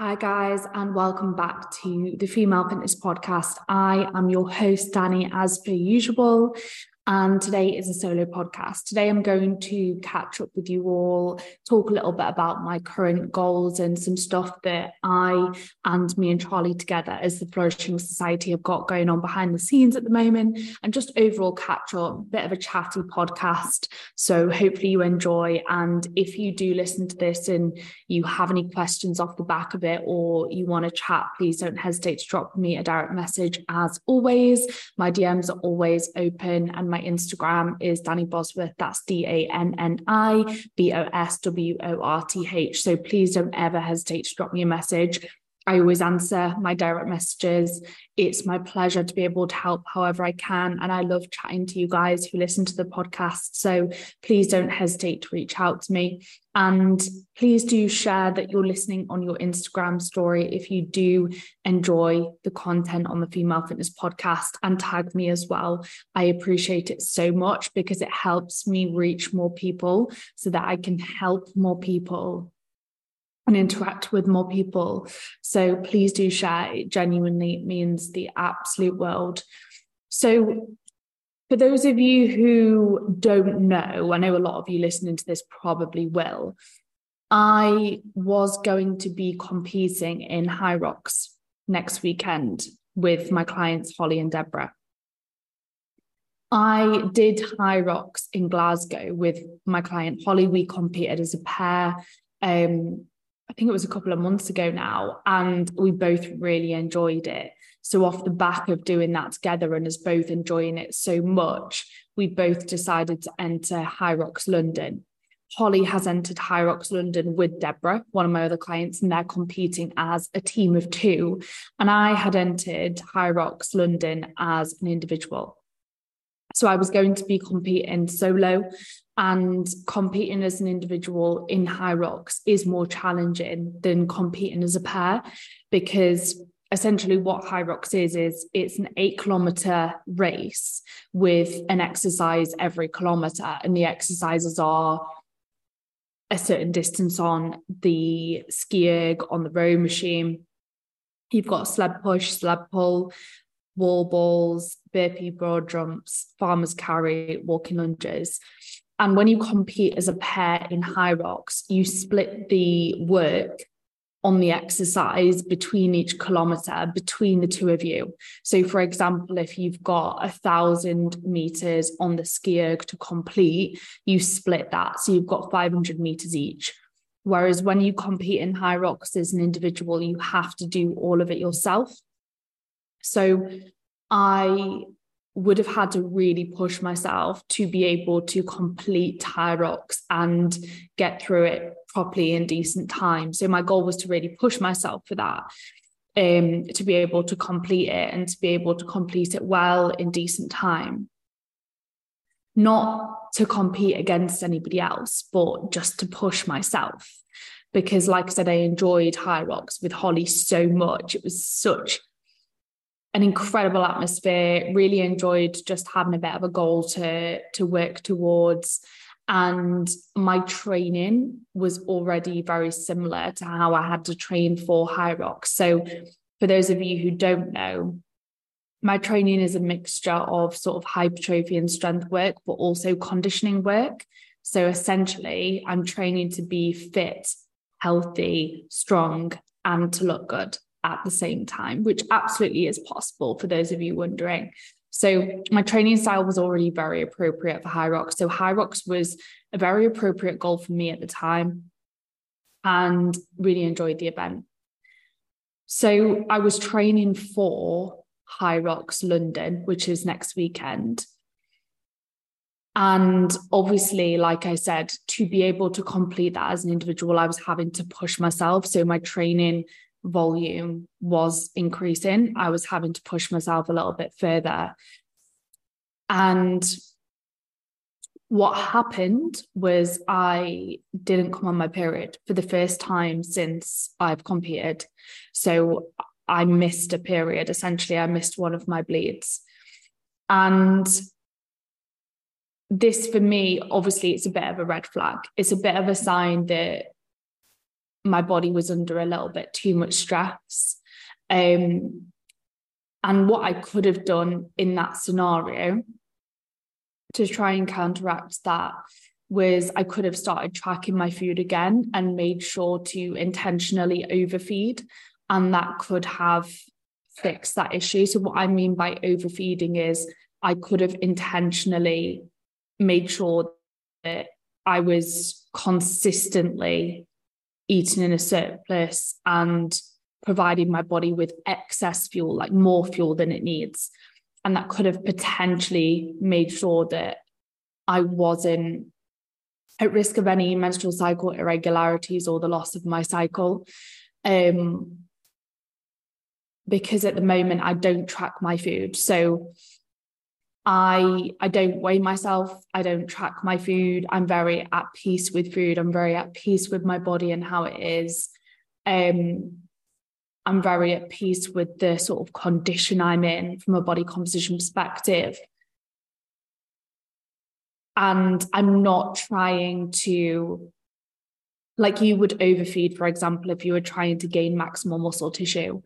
Hi, guys, and welcome back to the Female Fitness Podcast. I am your host, Danni, as per usual and today is a solo podcast. Today, I'm going to catch up with you all, talk a little bit about my current goals and some stuff that I and me and Charlie together as the Flourishing Society have got going on behind the scenes at the moment, and just overall catch up, bit of a chatty podcast. So, hopefully, you enjoy. And if you do listen to this and you have any questions off the back of it or you want to chat, please don't hesitate to drop me a direct message. As always, my DMs are always open and my Instagram is Danni Bosworth. That's D A N N I B O S W O R T H. So please don't ever hesitate to drop me a message. I always answer my direct messages. It's my pleasure to be able to help however I can. And I love chatting to you guys who listen to the podcast. So please don't hesitate to reach out to me. And please do share that you're listening on your Instagram story if you do enjoy the content on the Female Fitness podcast and tag me as well. I appreciate it so much because it helps me reach more people so that I can help more people and interact with more people. So please do share. It genuinely means the absolute world. So, for those of you who don't know, I know a lot of you listening to this probably will. I was going to be competing in Hyrox next weekend with my clients, Holly and Deborah. I did Hyrox in Glasgow with my client Holly. We competed as a pair. Um, I think it was a couple of months ago now, and we both really enjoyed it. So, off the back of doing that together and us both enjoying it so much, we both decided to enter Hyrox London. Holly has entered Hyrox London with Deborah, one of my other clients, and they're competing as a team of two. And I had entered Hyrox London as an individual. So I was going to be competing solo and competing as an individual in Hyrox is more challenging than competing as a pair because essentially what Hyrox is is it's an 8 kilometer race with an exercise every kilometer and the exercises are a certain distance on the ski erg on the row machine. You've got sled push sled pull wall balls burpee broad jumps farmers carry walking lunges and when you compete as a pair in Hyrox, you split the work on the exercise between each kilometer between the two of you. So, for example, if you've got a thousand meters on the ski erg to complete, you split that. So, you've got 500 meters each. Whereas when you compete in Hyrox as an individual, you have to do all of it yourself. So, I would have had to really push myself to be able to complete Hyrox and get through it properly in decent time. So my goal was to really push myself for that, um, to be able to complete it and to be able to complete it well in decent time. Not to compete against anybody else, but just to push myself. Because, like I said, I enjoyed Hyrox with Holly so much. It was such an incredible atmosphere. Really enjoyed just having a bit of a goal to to work towards. And my training was already very similar to how I had to train for Hyrox. So, for those of you who don't know, my training is a mixture of sort of hypertrophy and strength work, but also conditioning work. So, essentially, I'm training to be fit, healthy, strong, and to look good at the same time, which absolutely is possible for those of you wondering. So my training style was already very appropriate for Hyrox. So Hyrox was a very appropriate goal for me at the time and really enjoyed the event. So I was training for Hyrox London, which is next weekend. And obviously, like I said, to be able to complete that as an individual, I was having to push myself. So my training volume was increasing, I was having to push myself a little bit further. And what happened was I didn't come on my period for the first time since I've competed. So I missed a period. Essentially, I missed one of my bleeds. And this for me, obviously, it's a bit of a red flag. It's a bit of a sign that my body was under a little bit too much stress. Um, and what I could have done in that scenario to try and counteract that was I could have started tracking my food again and made sure to intentionally overfeed. And that could have fixed that issue. So, what I mean by overfeeding is I could have intentionally made sure that I was consistently eating in a surplus and providing my body with excess fuel, like more fuel than it needs. And that could have potentially made sure that I wasn't at risk of any menstrual cycle irregularities or the loss of my cycle. Um, because at the moment I don't track my food. So I I don't weigh myself, I don't track my food. I'm very at peace with food. I'm very at peace with my body and how it is. Um I'm very at peace with the sort of condition I'm in from a body composition perspective and I'm not trying to like you would overfeed for example if you were trying to gain maximal muscle tissue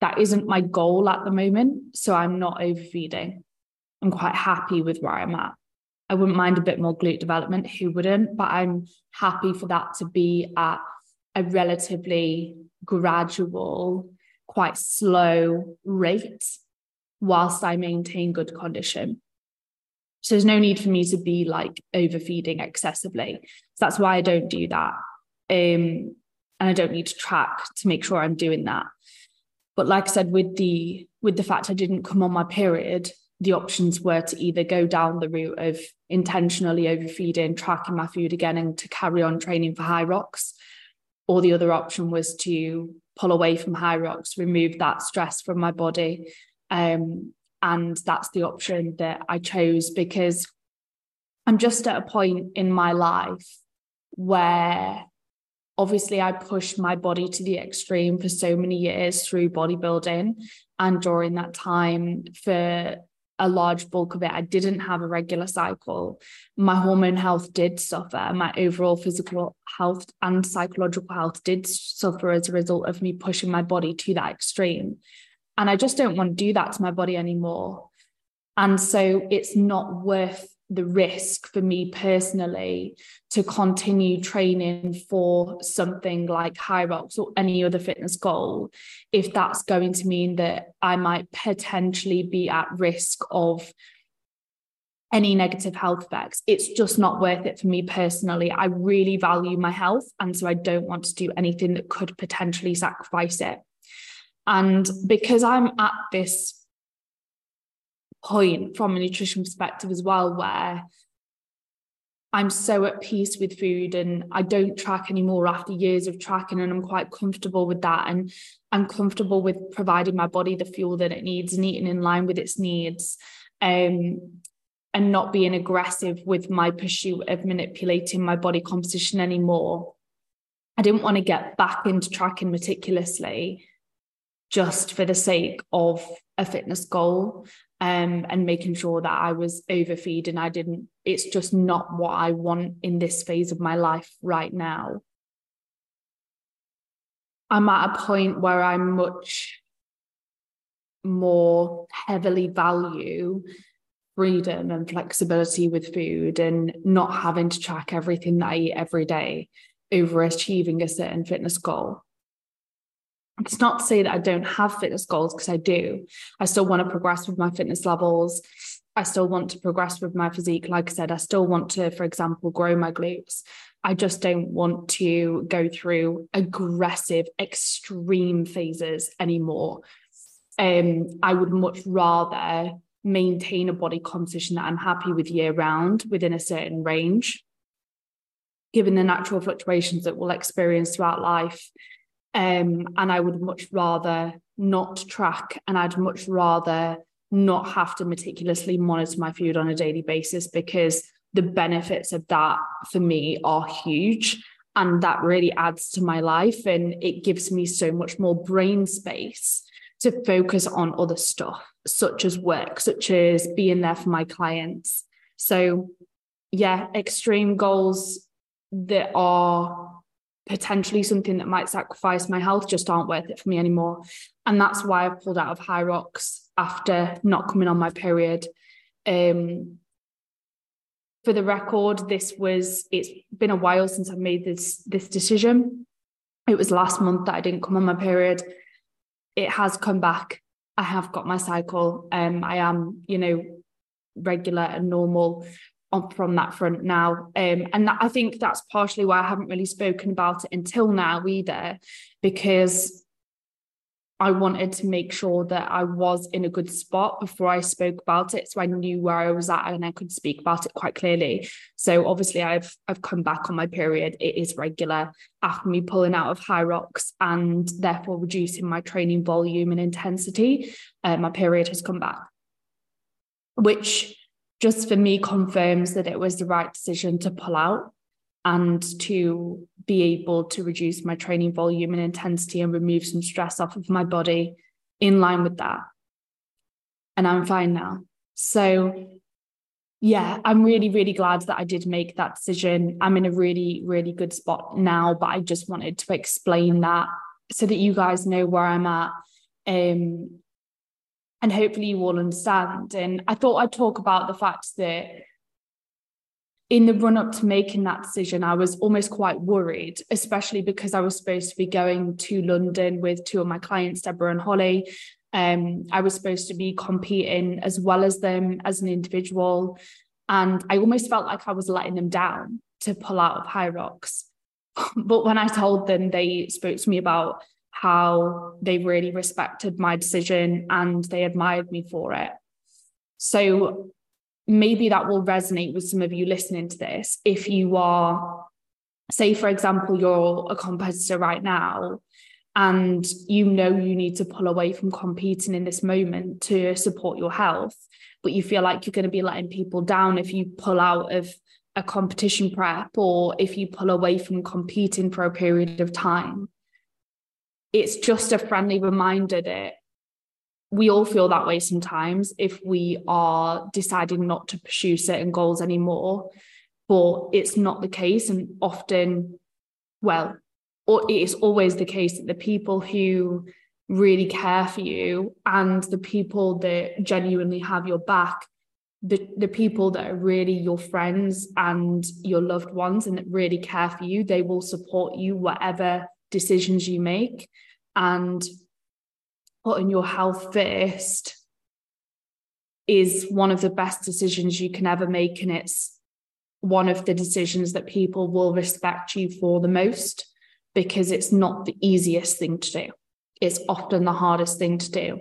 that isn't my goal at the moment so I'm not overfeeding I'm quite happy with where I'm at I wouldn't mind a bit more glute development who wouldn't but I'm happy for that to be at a relatively gradual quite slow rate whilst I maintain good condition so there's no need for me to be like overfeeding excessively. So that's why I don't do that. Um, and I don't need to track to make sure I'm doing that. But like I said, with the with the fact I didn't come on my period, the options were to either go down the route of intentionally overfeeding, tracking my food again, and to carry on training for Hyrox, or the other option was to pull away from Hyrox, remove that stress from my body, um, and that's the option that I chose because I'm just at a point in my life where obviously I pushed my body to the extreme for so many years through bodybuilding. And during that time, for a large bulk of it, I didn't have a regular cycle. My hormone health did suffer. My overall physical health and psychological health did suffer as a result of me pushing my body to that extreme. And I just don't want to do that to my body anymore. And so it's not worth the risk for me personally to continue training for something like Hyrox or any other fitness goal if that's going to mean that I might potentially be at risk of any negative health effects. It's just not worth it for me personally. I really value my health. And so I don't want to do anything that could potentially sacrifice it. And because I'm at this point from a nutrition perspective as well, where I'm so at peace with food and I don't track anymore after years of tracking, and I'm quite comfortable with that. And I'm comfortable with providing my body the fuel that it needs and eating in line with its needs. Um, and not being aggressive with my pursuit of manipulating my body composition anymore. I didn't want to get back into tracking meticulously just for the sake of a fitness goal um, and making sure that I was overfeeding. I didn't, it's just not what I want in this phase of my life right now. I'm at a point where I'm much more heavily value freedom and flexibility with food and not having to track everything that I eat every day over achieving a certain fitness goal it's not to say that I don't have fitness goals because I do. I still want to progress with my fitness levels. I still want to progress with my physique. Like I said, I still want to, for example, grow my glutes. I just don't want to go through aggressive, extreme phases anymore. Um, I would much rather maintain a body composition that I'm happy with year round within a certain range, given the natural fluctuations that we'll experience throughout life um, and I would much rather not track and I'd much rather not have to meticulously monitor my food on a daily basis because the benefits of that for me are huge. And that really adds to my life and it gives me so much more brain space to focus on other stuff, such as work, such as being there for my clients. So, yeah, extreme goals that are potentially something that might sacrifice my health just aren't worth it for me anymore. And that's why I've pulled out of Hyrox after not coming on my period. Um, for the record, this was it's been a while since I've made this this decision. It was last month that I didn't come on my period. It has come back. I have got my cycle. Um, I am, you know, regular and normal on from that front now. Um, and that, I think that's partially why I haven't really spoken about it until now either, because I wanted to make sure that I was in a good spot before I spoke about it. So I knew where I was at and I could speak about it quite clearly. So obviously I've I've come back on my period. It is regular after me pulling out of Hyrox and therefore reducing my training volume and intensity. Uh, my period has come back. Which just for me confirms that it was the right decision to pull out and to be able to reduce my training volume and intensity and remove some stress off of my body in line with that. And I'm fine now. So, yeah, I'm really, really glad that I did make that decision. I'm in a really, really good spot now, but I just wanted to explain that so that you guys know where I'm at. Um, and hopefully you all understand. And I thought I'd talk about the fact that in the run up to making that decision, I was almost quite worried, especially because I was supposed to be going to London with two of my clients, Deborah and Holly. Um, I was supposed to be competing as well as them as an individual. And I almost felt like I was letting them down to pull out of Hyrox. but when I told them, they spoke to me about how they really respected my decision and they admired me for it. So maybe that will resonate with some of you listening to this. If you are, say, for example, you're a competitor right now and you know you need to pull away from competing in this moment to support your health, but you feel like you're going to be letting people down if you pull out of a competition prep or if you pull away from competing for a period of time it's just a friendly reminder that we all feel that way sometimes if we are deciding not to pursue certain goals anymore but it's not the case. And often well or it is always the case that the people who really care for you and the people that genuinely have your back the the people that are really your friends and your loved ones and that really care for you they will support you whatever decisions you make and putting your health first is one of the best decisions you can ever make and it's one of the decisions that people will respect you for the most because it's not the easiest thing to do. It's often the hardest thing to do.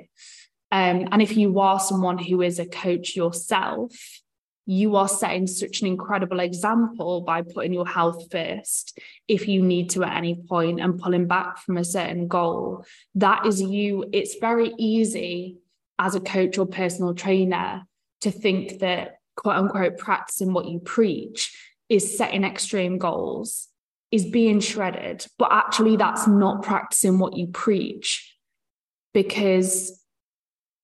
Um, and if you are someone who is a coach yourself you are setting such an incredible example by putting your health first if you need to at any point and pulling back from a certain goal. That is you. It's very easy as a coach or personal trainer to think that quote unquote practicing what you preach is setting extreme goals is being shredded. But actually that's not practicing what you preach because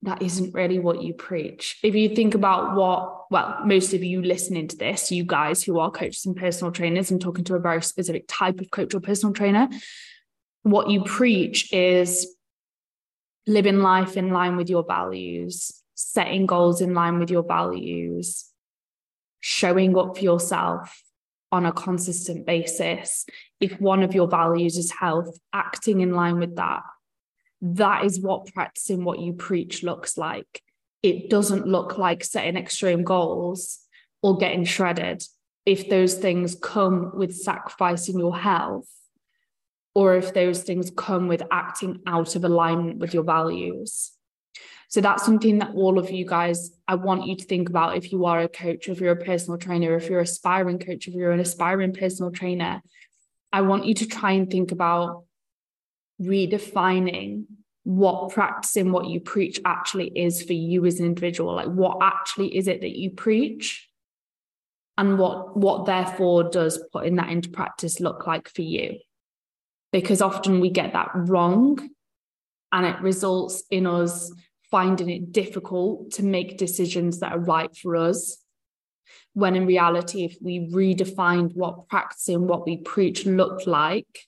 that isn't really what you preach. If you think about what, well, most of you listening to this, you guys who are coaches and personal trainers, and talking to a very specific type of coach or personal trainer, what you preach is living life in line with your values, setting goals in line with your values, showing up for yourself on a consistent basis. If one of your values is health, acting in line with that that is what practicing what you preach looks like. It doesn't look like setting extreme goals or getting shredded. If those things come with sacrificing your health, or if those things come with acting out of alignment with your values. So that's something that all of you guys, I want you to think about if you are a coach, if you're a personal trainer, if you're aspiring coach, if you're an aspiring personal trainer. I want you to try and think about redefining what practicing what you preach actually is for you as an individual. Like what actually is it that you preach? And what what therefore does putting that into practice look like for you? Because often we get that wrong and it results in us finding it difficult to make decisions that are right for us when in reality if we redefined what practicing what we preach looked like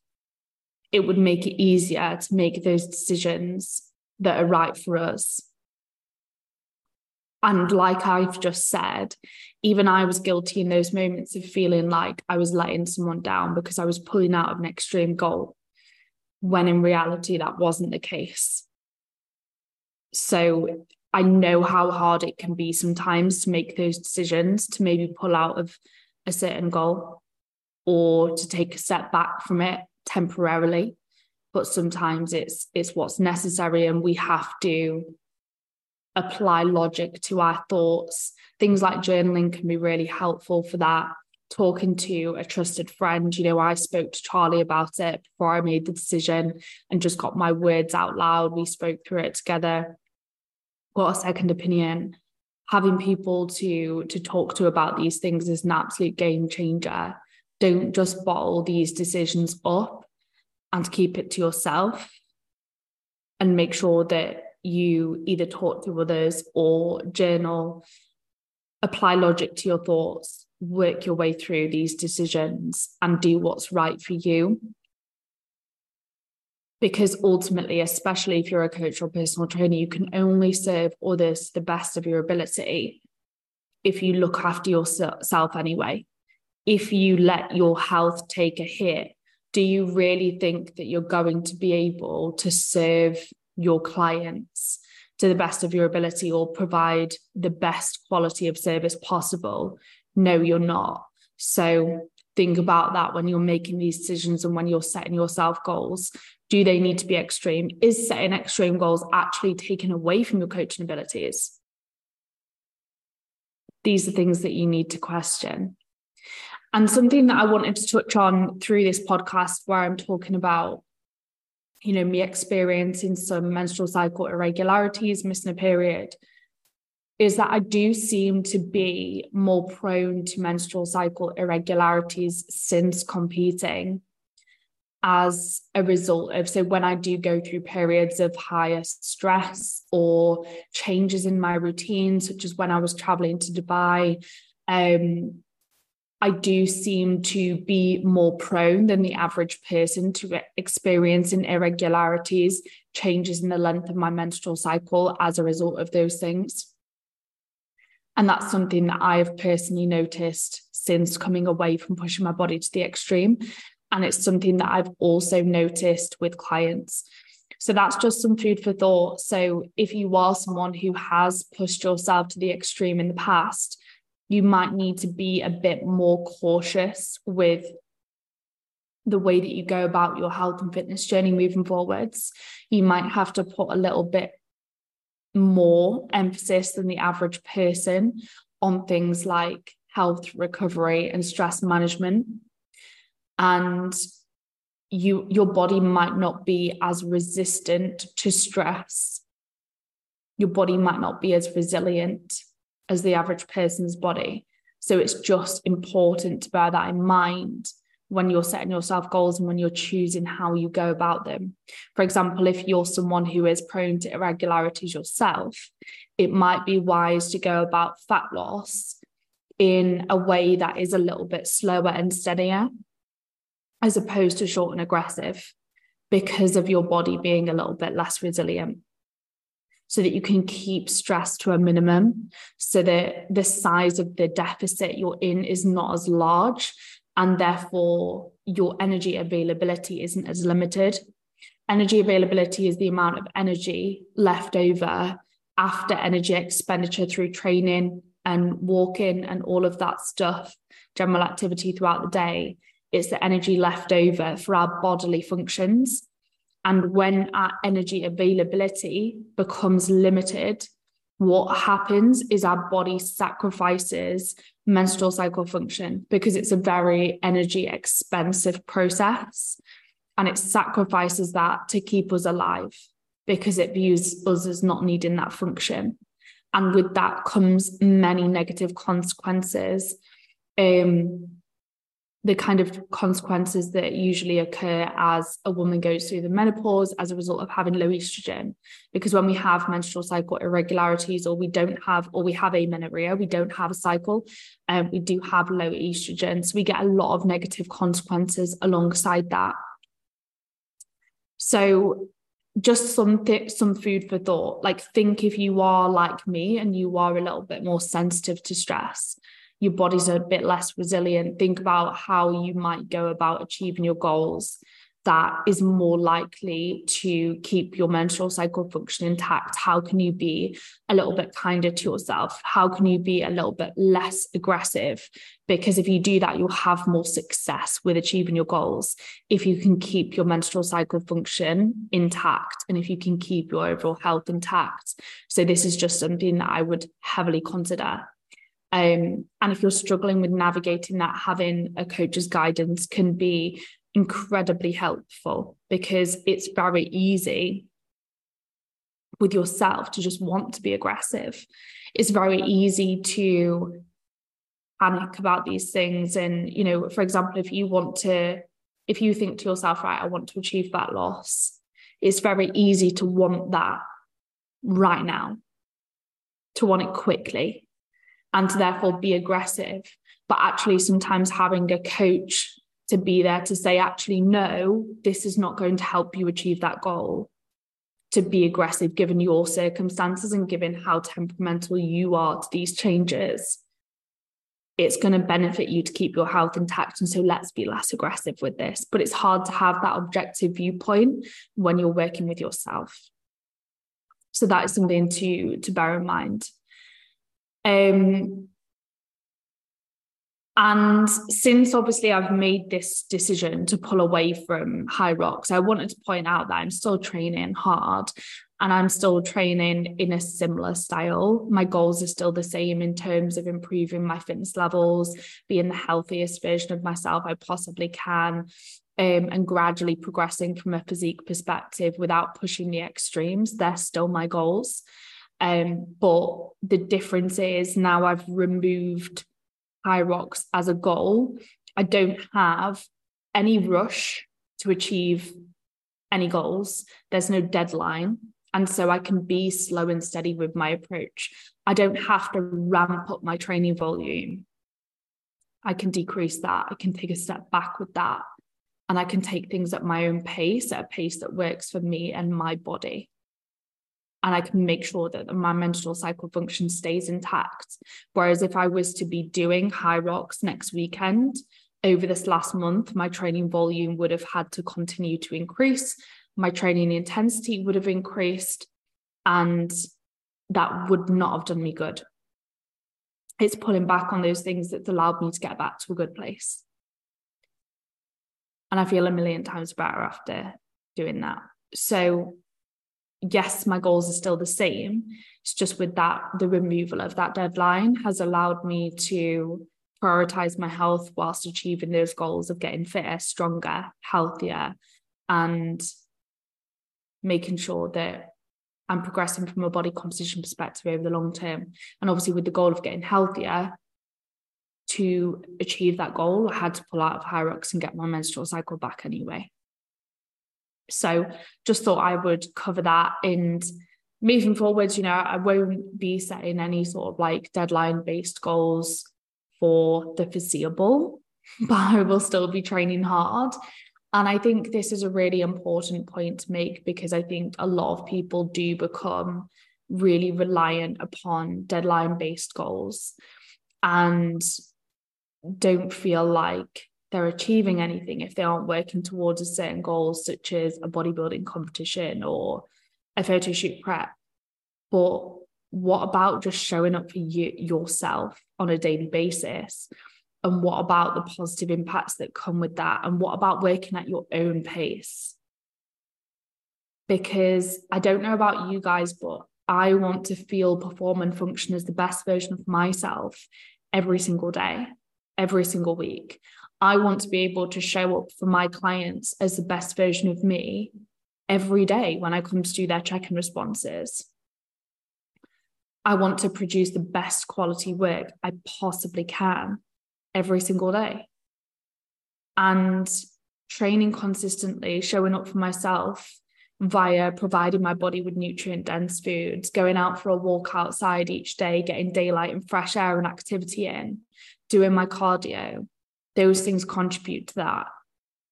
it would make it easier to make those decisions that are right for us. And like I've just said, even I was guilty in those moments of feeling like I was letting someone down because I was pulling out of an extreme goal, when in reality, that wasn't the case. So I know how hard it can be sometimes to make those decisions to maybe pull out of a certain goal or to take a step back from it temporarily but sometimes it's it's what's necessary and we have to apply logic to our thoughts. Things like journaling can be really helpful for that. Talking to a trusted friend you know i spoke to charlie about it before i made the decision and just got my words out loud. We spoke through it together. Got a second opinion. Having people to to talk to about these things is an absolute game changer don't just bottle these decisions up and keep it to yourself and make sure that you either talk to others or journal apply logic to your thoughts work your way through these decisions and do what's right for you. Because ultimately especially if you're a coach or personal trainer you can only serve others to the best of your ability if you look after yourself anyway if you let your health take a hit do you really think that you're going to be able to serve your clients to the best of your ability or provide the best quality of service possible? No you're not. So think about that when you're making these decisions and when you're setting yourself goals. Do they need to be extreme? Is setting extreme goals actually taken away from your coaching abilities? These are things that you need to question and something that I wanted to touch on through this podcast, where I'm talking about, you know, me experiencing some menstrual cycle irregularities, missing a period, is that I do seem to be more prone to menstrual cycle irregularities since competing as a result of so when I do go through periods of higher stress or changes in my routine, such as when I was traveling to Dubai, um, I do seem to be more prone than the average person to experiencing irregularities, changes in the length of my menstrual cycle as a result of those things. And that's something that I have personally noticed since coming away from pushing my body to the extreme. And it's something that I've also noticed with clients. So that's just some food for thought. So if you are someone who has pushed yourself to the extreme in the past, you might need to be a bit more cautious with the way that you go about your health and fitness journey moving forwards. You might have to put a little bit more emphasis than the average person on things like health recovery and stress management. And you your body might not be as resistant to stress. Your body might not be as resilient as the average person's body. So it's just important to bear that in mind when you're setting yourself goals and when you're choosing how you go about them. For example, if you're someone who is prone to irregularities yourself, it might be wise to go about fat loss in a way that is a little bit slower and steadier, as opposed to short and aggressive, because of your body being a little bit less resilient so that you can keep stress to a minimum so that the size of the deficit you're in is not as large and therefore your energy availability isn't as limited. Energy availability is the amount of energy left over after energy expenditure through training and walking and all of that stuff general activity throughout the day. It's the energy left over for our bodily functions and when our energy availability becomes limited, what happens is our body sacrifices menstrual cycle function because it's a very energy expensive process. And it sacrifices that to keep us alive because it views us as not needing that function. And with that comes many negative consequences. Um, the kind of consequences that usually occur as a woman goes through the menopause as a result of having low estrogen. Because when we have menstrual cycle irregularities, or we don't have, or we have amenorrhea, we don't have a cycle, and um, we do have low estrogen. So we get a lot of negative consequences alongside that. So just some th- some food for thought. Like think if you are like me and you are a little bit more sensitive to stress, your body's a bit less resilient. Think about how you might go about achieving your goals that is more likely to keep your menstrual cycle function intact? How can you be a little bit kinder to yourself? How can you be a little bit less aggressive? Because if you do that, you'll have more success with achieving your goals if you can keep your menstrual cycle function intact and if you can keep your overall health intact. So, this is just something that I would heavily consider. Um, and if you're struggling with navigating that, having a coach's guidance can be incredibly helpful because it's very easy with yourself to just want to be aggressive. It's very easy to panic about these things. And, you know, for example, if you want to, if you think to yourself, right, I want to achieve that loss, it's very easy to want that right now, to want it quickly, and to therefore be aggressive. But actually, sometimes having a coach to be there to say, actually, no, this is not going to help you achieve that goal. To be aggressive given your circumstances and given how temperamental you are to these changes, it's going to benefit you to keep your health intact. And so let's be less aggressive with this. But it's hard to have that objective viewpoint when you're working with yourself. So that is something to, to bear in mind. Um, and since obviously I've made this decision to pull away from Hyrox, I wanted to point out that I'm still training hard and I'm still training in a similar style. My goals are still the same in terms of improving my fitness levels, being the healthiest version of myself I possibly can. Um, and gradually progressing from a physique perspective without pushing the extremes. They're still my goals. Um, but the difference is now I've removed Hyrox as a goal. I don't have any rush to achieve any goals. There's no deadline. And so I can be slow and steady with my approach. I don't have to ramp up my training volume. I can decrease that. I can take a step back with that. And I can take things at my own pace, at a pace that works for me and my body and I can make sure that my menstrual cycle function stays intact. Whereas if I was to be doing Hyrox next weekend, over this last month, my training volume would have had to continue to increase, my training intensity would have increased, and that would not have done me good. It's pulling back on those things that's allowed me to get back to a good place. And I feel a million times better after doing that. So yes, my goals are still the same. It's just with that, the removal of that deadline has allowed me to prioritize my health whilst achieving those goals of getting fitter, stronger, healthier, and making sure that I'm progressing from a body composition perspective over the long term. And obviously, with the goal of getting healthier, to achieve that goal, I had to pull out of Hyrox and get my menstrual cycle back anyway. So just thought I would cover that. And moving forwards, you know, I won't be setting any sort of like deadline based goals for the foreseeable, but I will still be training hard. And I think this is a really important point to make because I think a lot of people do become really reliant upon deadline based goals and don't feel like they're achieving anything if they aren't working towards a certain goal, such as a bodybuilding competition or a photo shoot prep. But what about just showing up for you yourself on a daily basis? And what about the positive impacts that come with that? And what about working at your own pace? Because I don't know about you guys, but I want to feel, perform, and function as the best version of myself every single day, every single week. I want to be able to show up for my clients as the best version of me every day when I come to do their check in responses. I want to produce the best quality work I possibly can every single day. And training consistently, showing up for myself via providing my body with nutrient dense foods, going out for a walk outside each day, getting daylight and fresh air and activity in, doing my cardio, those things contribute to that.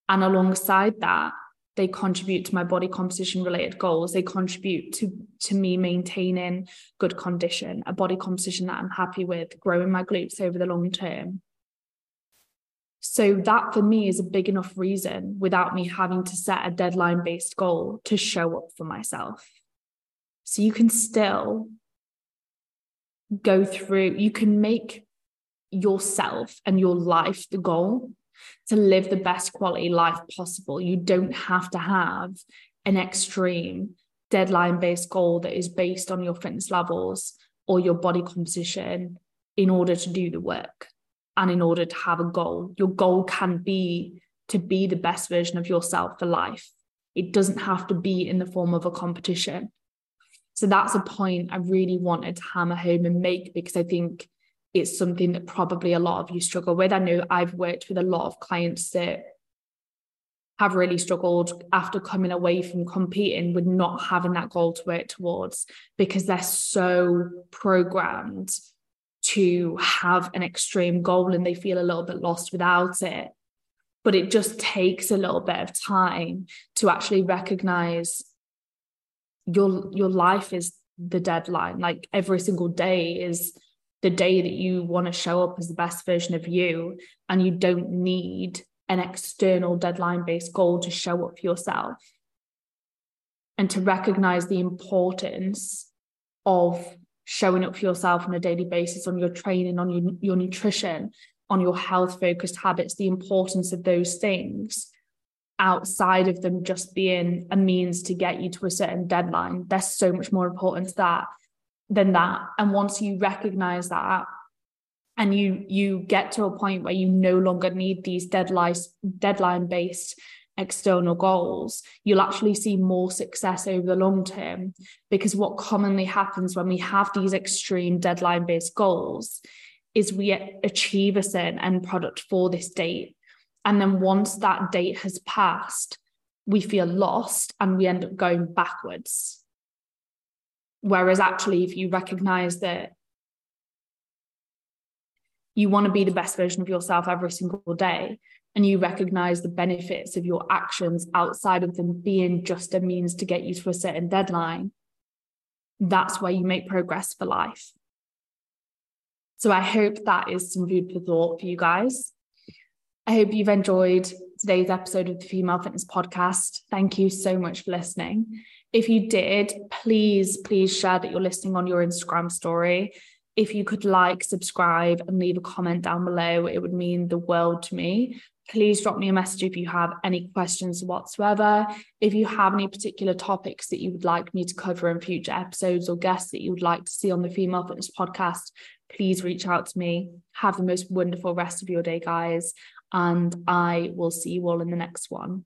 And alongside that, they contribute to my body composition related goals. They contribute to to me maintaining good condition a body composition that i'm happy with growing my glutes over the long term. So that for me is a big enough reason without me having to set a deadline based goal to show up for myself. So you can still go through you can make yourself and your life the goal to live the best quality life possible. You don't have to have an extreme deadline based goal that is based on your fitness levels or your body composition in order to do the work and in order to have a goal. Your goal can be to be the best version of yourself for life. It doesn't have to be in the form of a competition. So that's a point I really wanted to hammer home and make because I think it's something that probably a lot of you struggle with. I know I've worked with a lot of clients that have really struggled after coming away from competing with not having that goal to work towards because they're so programmed to have an extreme goal and they feel a little bit lost without it. But it just takes a little bit of time to actually recognize your your life is the deadline. Like every single day is the day that you want to show up as the best version of you and you don't need an external deadline based goal to show up for yourself. And to recognize the importance of showing up for yourself on a daily basis on your training on your, your nutrition on your health focused habits the importance of those things outside of them just being a means to get you to a certain deadline. There's so much more important to that than that. And once you recognize that and you you get to a point where you no longer need these deadline deadline based external goals you'll actually see more success over the long term. Because what commonly happens when we have these extreme deadline based goals is we achieve a certain end product for this date. And then once that date has passed we feel lost and we end up going backwards Whereas actually, if you recognize that you want to be the best version of yourself every single day, and you recognize the benefits of your actions outside of them being just a means to get you to a certain deadline, that's where you make progress for life. So I hope that is some food for thought for you guys. I hope you've enjoyed today's episode of the Female Fitness Podcast. Thank you so much for listening. If you did, please, please share that you're listening on your Instagram story. If you could like, subscribe, and leave a comment down below, it would mean the world to me. Please drop me a message if you have any questions whatsoever. If you have any particular topics that you would like me to cover in future episodes or guests that you would like to see on the Female Fitness Podcast, please reach out to me. Have the most wonderful rest of your day, guys. And I will see you all in the next one.